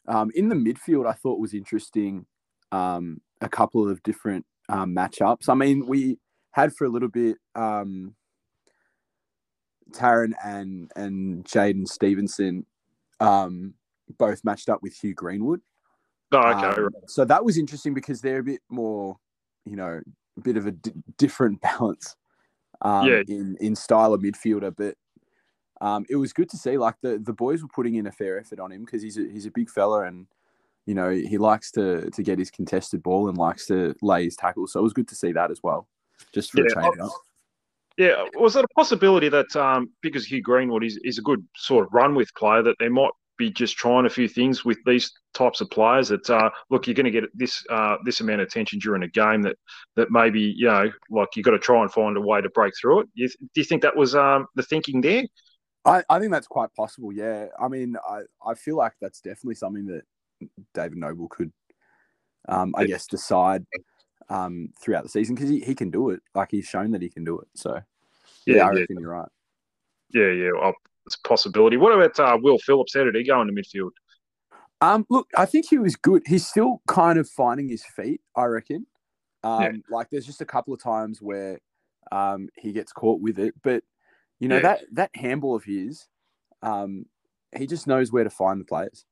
um, in the midfield I thought was interesting. Um, a couple of different um, matchups. I mean, we had for a little bit um, Tarryn and and Jaidyn Stephenson um, both matched up with Hugh Greenwood. Oh, okay. Um, so that was interesting because they're a bit more, you know, a bit of a d- different balance um, yeah. in in style of midfielder, but um, it was good to see. Like the the boys were putting in a fair effort on him because he's a, he's a big fella and you know he likes to to get his contested ball and likes to lay his tackle. So it was good to see that as well, just for yeah, a change up. Yeah, was it a possibility that um, because Hugh Greenwood is, is a good sort of run with player, that there might be just trying a few things with these types of players that uh, look, you're going to get this uh, this amount of attention during a game that that maybe you know like you've got to try and find a way to break through it. You, do you think that was um, the thinking there? I, I think that's quite possible. Yeah, I mean, I, I feel like that's definitely something that David Noble could, um, I guess, decide um, throughout the season because he, he can do it. Like he's shown that he can do it. So yeah, yeah I reckon yeah. you're right. Yeah, yeah, well, it's a possibility. What about uh, Will Phillips? How did he go in the midfield? Um, look, I think he was good. He's still kind of finding his feet. I reckon. Um, yeah. like there's just a couple of times where um, he gets caught with it, but you know that that handball of his, um, he just knows where to find the players.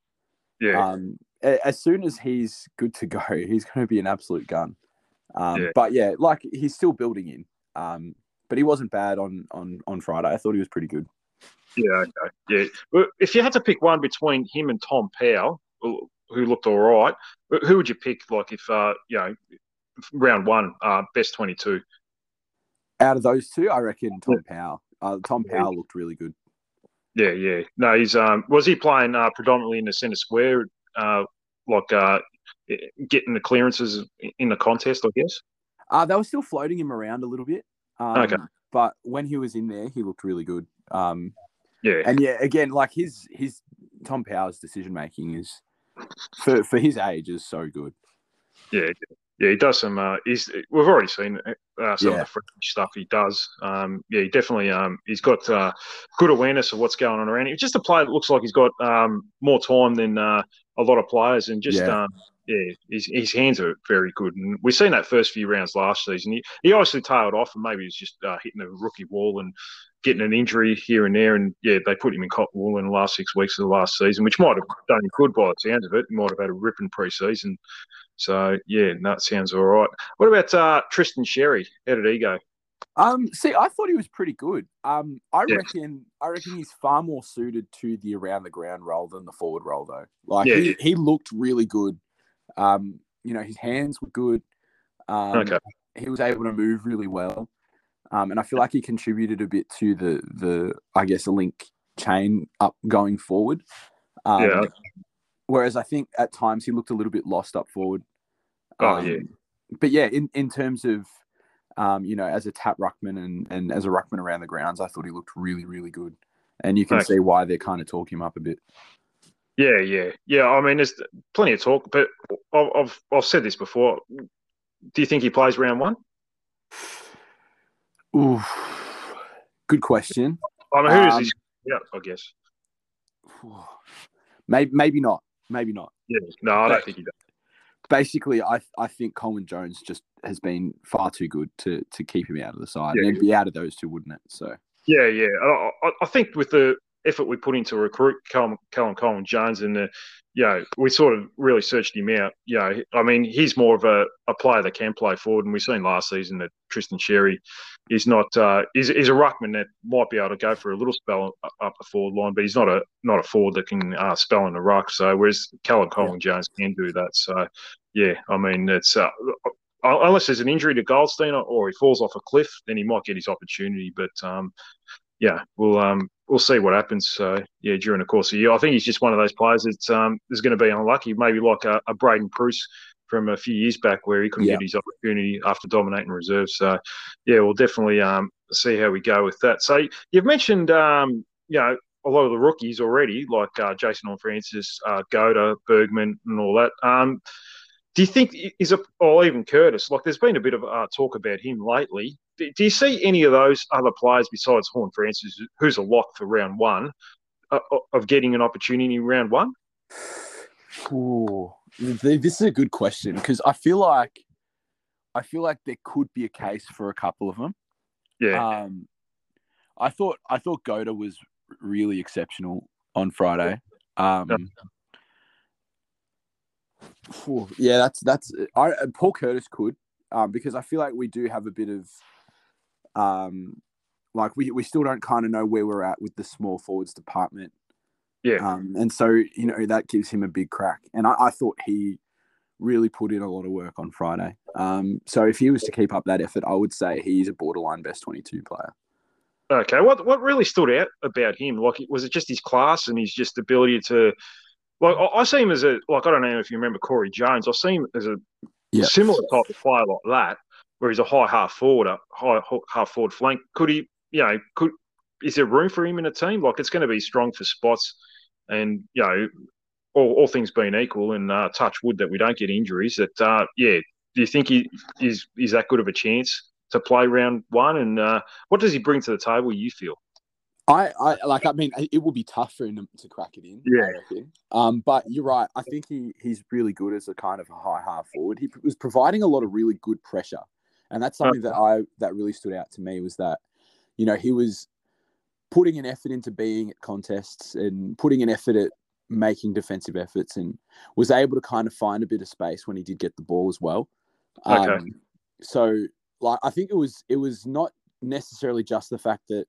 Yeah. Um, as soon as he's good to go, he's going to be an absolute gun. Um, yeah. But yeah, like he's still building in. Um, but he wasn't bad on on on Friday. I thought he was pretty good. Yeah, okay. yeah. Well, if you had to pick one between him and Tom Powell, who looked all right, who would you pick? Like if uh, you know, round one, uh, best twenty-two. Out of those two, I reckon Tom. Powell. Uh, Tom Powell looked really good. Yeah, yeah. No, he's um, was he playing uh, predominantly in the centre square, uh, like uh, getting the clearances in the contest, I guess. Uh, they were still floating him around a little bit. Um, okay. But when he was in there, he looked really good. Um, yeah. And yeah, again, like his his Tom Powell's decision making is for for his age is so good. Yeah, yeah, he does some. Uh, he's we've already seen uh, some yeah. of the French stuff he does. Um, yeah, he definitely. Um, he's got uh, good awareness of what's going on around him. Just a player that looks like he's got um, more time than uh, a lot of players, and just yeah. Um, yeah, his, his hands are very good. And we've seen that first few rounds last season. He, he obviously tailed off, and maybe he's just uh, hitting the rookie wall and getting an injury here and there. And yeah, they put him in cotton wool in the last six weeks of the last season, which might have done him good by the sounds of it. He might have had a ripping pre-season. So yeah, that sounds all right. What about uh, Tristan Xerri? How did he go? Um, see, I thought he was pretty good. Um, I yeah. reckon, I reckon he's far more suited to the around the ground role than the forward role, though. Like yeah, he, he looked really good. Um, you know, his hands were good. Um, okay. He was able to move really well. Um, and I feel like he contributed a bit to the the I guess a link chain up going forward. Um, yeah. Whereas I think at times he looked a little bit lost up forward. Oh um, yeah. But yeah, in, in terms of um, you know, as a tap ruckman and, and as a ruckman around the grounds, I thought he looked really, really good. And you can okay. see why they're kind of talking him up a bit. Yeah, yeah, yeah. I mean, there's plenty of talk, but I've I've said this before. Do you think he plays round one? Ooh, good question. I mean, who um, is he? Yeah, I guess. Maybe, maybe not. Maybe not. Yeah, no, I don't but think he does. Basically, I I think Coleman Jones just has been far too good to to keep him out of the side, yeah. and it'd be out of those two, wouldn't it? So. Yeah, yeah. I, I think with the effort we put into recruit Callum, Callum Coleman Jones and the you know, we sort of really searched him out. You know, I mean, he's more of a, a player that can play forward, and we've seen last season that Tristan Xerri is not uh, is, is a ruckman that might be able to go for a little spell up the forward line, but he's not a not a forward that can uh, spell in the ruck. So whereas Callum Coleman Jones can do that. So yeah, I mean, it's uh, unless there's an injury to Goldstein or he falls off a cliff, then he might get his opportunity. But um, yeah, we'll um, we'll see what happens. So yeah, during the course of the year, I think he's just one of those players that um, is going to be unlucky. Maybe like a, a Braydon Preuss from a few years back, where he couldn't yeah. get his opportunity after dominating reserve. So yeah, we'll definitely um, see how we go with that. So you've mentioned um, you know a lot of the rookies already, like uh, Jason Horne-Francis, uh, Goater, Bergman, and all that. Um, do you think is a, or even Curtis? Like, there's been a bit of uh, talk about him lately. Do, you see any of those other players besides Horne-Francis, who's a lock for round one, uh, uh, of getting an opportunity in round one? Ooh, this is a good question because I feel like I feel like there could be a case for a couple of them. Yeah. Um, I thought I thought Goater was really exceptional on Friday. Um, yeah yeah, that's that's I Paul Curtis could um, because I feel like we do have a bit of um, like we we still don't kind of know where we're at with the small forwards department. Yeah. Um, and so you know that gives him a big crack, and I, I thought he really put in a lot of work on Friday. Um, so if he was to keep up that effort, I would say he's a borderline best 22 player. Okay, what what really stood out about him? Like, was it just his class and his just ability to? Like, I see him as a like I don't know if you remember Corey Jones. I see him as a similar type of player like that, where he's a high half forward, a high half forward flank. Could he? You know, could is there room for him in a team? Like, it's going to be strong for spots, and you know, all, all things being equal, and uh, touch wood that we don't get injuries. That uh, yeah, do you think he is is that good of a chance to play round one? And uh, what does he bring to the table? You feel? I, I like. I mean, it will be tough for him to crack it in. Yeah. Um, but you're right. I think he he's really good as a kind of a high half forward. He was providing a lot of really good pressure, and that's something that I that really stood out to me was that, you know, he was putting an effort into being at contests and putting an effort at making defensive efforts and was able to kind of find a bit of space when he did get the ball as well. Okay. Um, so like I think it was it was not necessarily just the fact that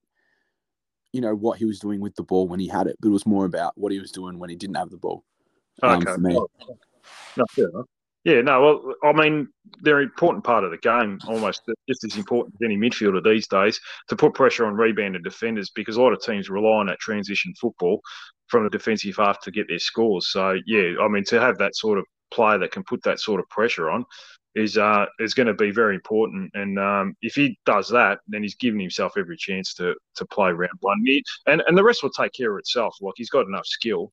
you know what he was doing with the ball when he had it, but it was more about what he was doing when he didn't have the ball. Um, okay. No, fair enough. Yeah, no, well, I mean, they're an important part of the game, almost just as important as any midfielder these days, to put pressure on rebounded defenders because a lot of teams rely on that transition football from the defensive half to get their scores. So, yeah, I mean, to have that sort of player that can put that sort of pressure on is uh, is going to be very important. And um, if he does that, then he's giving himself every chance to to play round one. And and the rest will take care of itself. Like he's got enough skill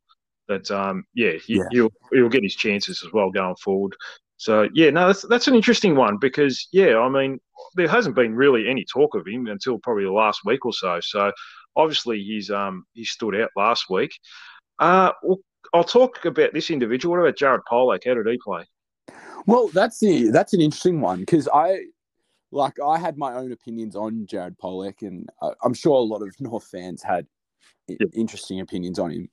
that um, yeah, he, yeah. he'll he'll get his chances as well going forward. So yeah, no, that's that's an interesting one because yeah, I mean, there hasn't been really any talk of him until probably the last week or so. So obviously he's um he stood out last week. Uh, well, I'll talk about this individual. What about Jared Polec? How did he play? Well, that's the that's an interesting one because I like I had my own opinions on Jared Polec, and I'm sure a lot of North fans had yeah. interesting opinions on him.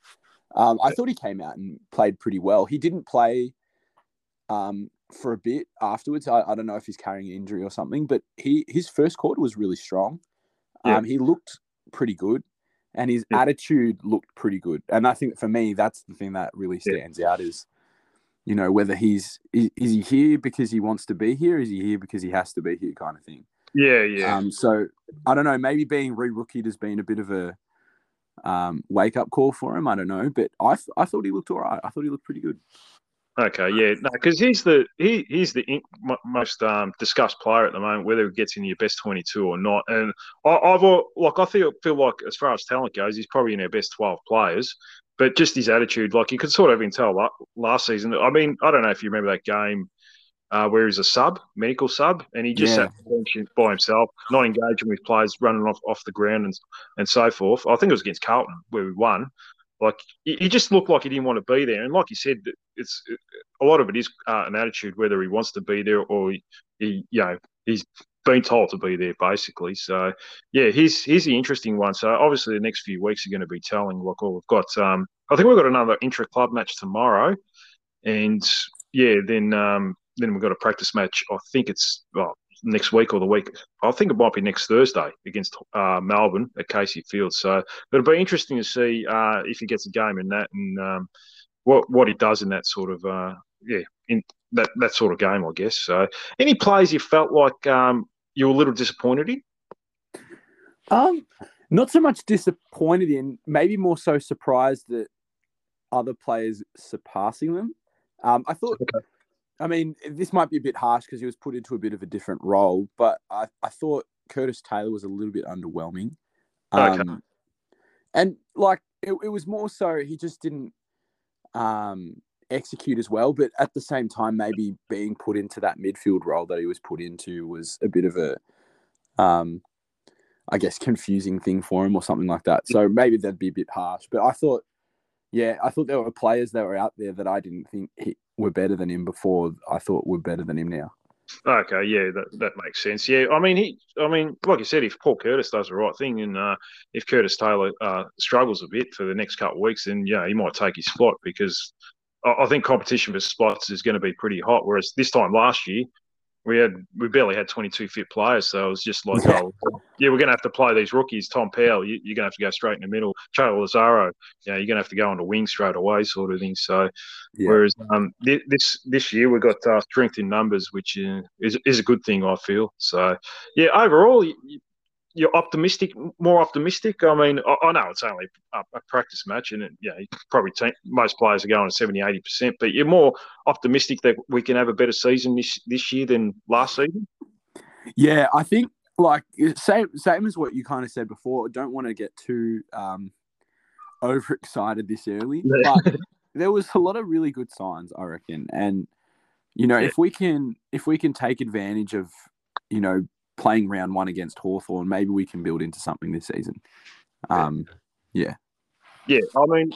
Um, I thought he came out and played pretty well. He didn't play um, for a bit afterwards. I, I, don't know if he's carrying an injury or something, but he his first quarter was really strong. Yeah. Um, he looked pretty good, and his yeah. attitude looked pretty good. And I think for me, that's the thing that really stands yeah. out is, you know, whether he's is, is, he here because he wants to be here, is he here because he has to be here, kind of thing. Yeah, yeah. Um, so I don't know. Maybe being re-rookied has been a bit of a um, wake up call for him. I don't know, but I I thought he looked all right. I thought he looked pretty good. Okay, yeah, no, because he's the he he's the in, most um, discussed player at the moment, whether he gets in your best twenty two or not. And I, have like I feel feel like as far as talent goes, he's probably in our best twelve players. But just his attitude, like you could sort of even tell like, last season. I mean, I don't know if you remember that game uh, where he's a sub, medical sub, and he just yeah. sat by himself, not engaging with players, running off, off the ground and and so forth. I think it was against Carlton where we won. Like he just looked like he didn't want to be there, and like you said, it's a lot of it is uh, an attitude whether he wants to be there or he, he, you know, he's been told to be there basically. So yeah, he's he's the interesting one. So obviously the next few weeks are going to be telling. Like, oh, we've got, um, I think we've got another intra club match tomorrow, and yeah, then um, then we've got a practice match. I think it's well, next week or the week. I think it might be next Thursday against uh, Melbourne at Casey Field. So it'll be interesting to see uh, if he gets a game in that and um, what what he does in that sort of uh, yeah in that that sort of game, I guess. So any plays you felt like um, you were a little disappointed in? Um, not so much disappointed in, maybe more so surprised that other players surpassing them. Um, I thought okay. I mean, this might be a bit harsh because he was put into a bit of a different role, but I, I thought Curtis Taylor was a little bit underwhelming. Um, okay. And like, it, it was more so he just didn't um, execute as well. But at the same time, maybe being put into that midfield role that he was put into was a bit of a, um, I guess, confusing thing for him or something like that. So maybe that'd be a bit harsh. But I thought, yeah, I thought there were players that were out there that I didn't think he, were better than him before. I thought were better than him now. Okay, yeah, that, that makes sense. Yeah, I mean, he, I mean, like you said, if Paul Curtis does the right thing, and uh, if Curtis Taylor uh, struggles a bit for the next couple of weeks, then yeah, he might take his spot because I, I think competition for spots is going to be pretty hot. Whereas this time last year, we had we barely had 22 fit players, so it was just like, oh, yeah, we're going to have to play these rookies. Tom Powell, you, are going to have to go straight in the middle. Charlie Lazzaro, you know, you're going to have to go on the wing straight away, sort of thing. So, yeah. whereas um, this this year we've got uh, strength in numbers, which uh, is is a good thing, I feel. So, yeah, overall, you, you're optimistic, more optimistic. I mean, I, I know it's only a, a, practice match, and it, you probably t- most players are going 70, 80 percent. But you're more optimistic that we can have a better season this this year than last season. Yeah, I think like same same as what you kind of said before. Don't want to get too um, overexcited this early, but there was a lot of really good signs, I reckon. And you know, yeah. if we can if we can take advantage of you know playing round one against Hawthorn, maybe we can build into something this season. Um, yeah. Yeah, I mean,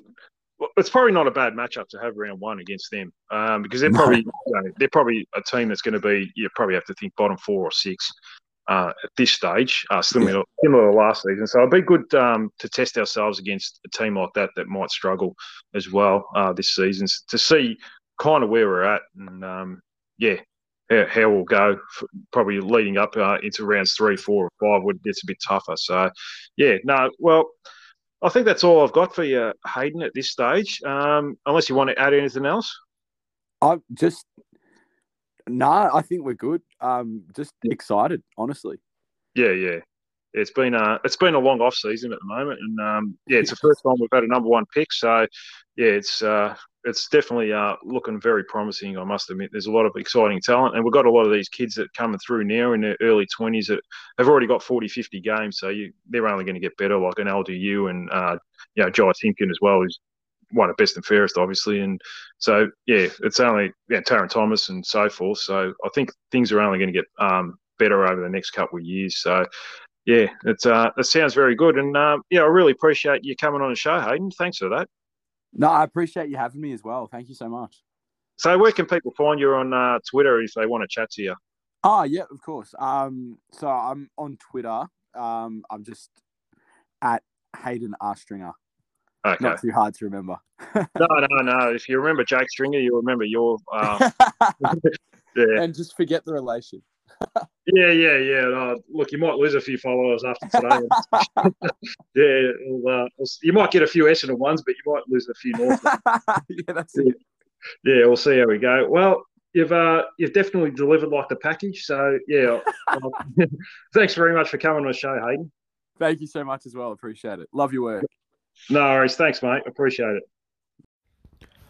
it's probably not a bad matchup to have round one against them um, because they're probably you know, they're probably a team that's going to be you probably have to think bottom four or six uh, at this stage, uh, similar, similar to last season. So it'd be good um, to test ourselves against a team like that that might struggle as well uh, this season to see kind of where we're at and um, yeah, how, how we'll go. Probably leading up uh, into rounds three, four, or five would gets a bit tougher. So yeah, no, well. I think that's all I've got for you, Hayden, at this stage. Um, unless you want to add anything else. I just nah, I think we're good. Um, just excited, honestly. Yeah, yeah. It's been a it's been a long off season at the moment, and um, yeah, it's the first time we've had a number one pick. So yeah, it's uh, it's definitely uh, looking very promising. I must admit, there's a lot of exciting talent, and we've got a lot of these kids that are coming through now in their early 20s that have already got 40, 50 games. So you, they're only going to get better, like an LDU and uh, you know Jy Simpkin as well, who's one of best and fairest, obviously. And so, yeah, it's only yeah, Tarryn Thomas and so forth. So I think things are only going to get um, better over the next couple of years. So, yeah, it's uh, it sounds very good. And uh, yeah, I really appreciate you coming on the show, Hayden. Thanks for that. No, I appreciate you having me as well. Thank you so much. So, where can people find you on uh, Twitter if they want to chat to you? Oh, yeah, of course. Um, so I'm on Twitter. Um, I'm just at Hayden R. Stringer. Okay. Not too hard to remember. no, no, no. If you remember Jake Stringer, you'll remember your. Uh, yeah. And just forget the relation. yeah, yeah, yeah. Uh, look, you might lose a few followers after today. yeah, well, uh, you might get a few Essendon ones, but you might lose a few more. yeah, that's it. Yeah, we'll see how we go. Well, you've uh, you've definitely delivered like the package. So yeah, thanks very much for coming on the show, Hayden. Thank you so much as well. Appreciate it. Love your work. No worries. Thanks, mate. Appreciate it.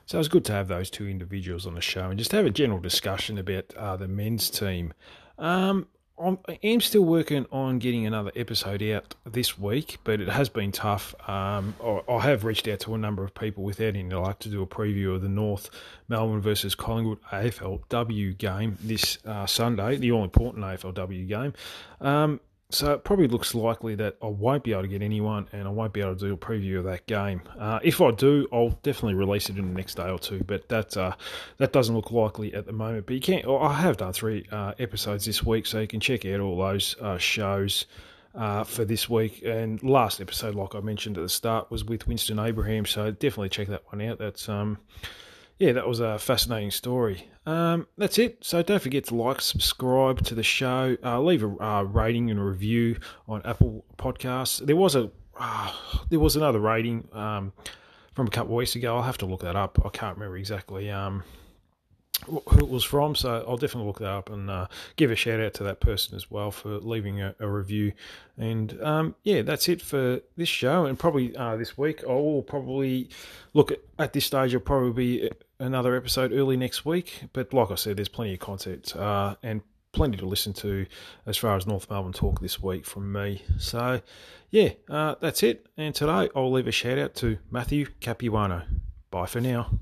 So it was good to have those two individuals on the show and just have a general discussion about uh, the men's team. Um, I'm, I am still working on getting another episode out this week, but it has been tough. Um, I have reached out to a number of people without any luck to do a preview of the North Melbourne versus Collingwood AFLW game this uh, Sunday, the all important AFLW game. Um, so it probably looks likely that I won't be able to get anyone and I won't be able to do a preview of that game. Uh, if I do, I'll definitely release it in the next day or two, but that uh, that doesn't look likely at the moment. But you can't. I have done three uh, episodes this week, so you can check out all those uh, shows. Uh, for this week and last episode, like I mentioned at the start, was with Winston Abraham. So definitely check that one out. That's um, yeah, that was a fascinating story. Um, that's it. So don't forget to like, subscribe to the show, uh, leave a uh, rating and a review on Apple Podcasts. There was a uh, there was another rating um, from a couple of weeks ago. I'll have to look that up. I can't remember exactly. Um, who it was from. So I'll definitely look that up and uh, give a shout out to that person as well for leaving a, a review. And um, yeah, that's it for this show. And probably uh, this week, I will probably look at, at this stage. It'll probably be another episode early next week. But like I said, there's plenty of content uh, and plenty to listen to as far as North Melbourne talk this week from me. So yeah, uh, that's it. And today I'll leave a shout out to Matthew Capuano. Bye for now.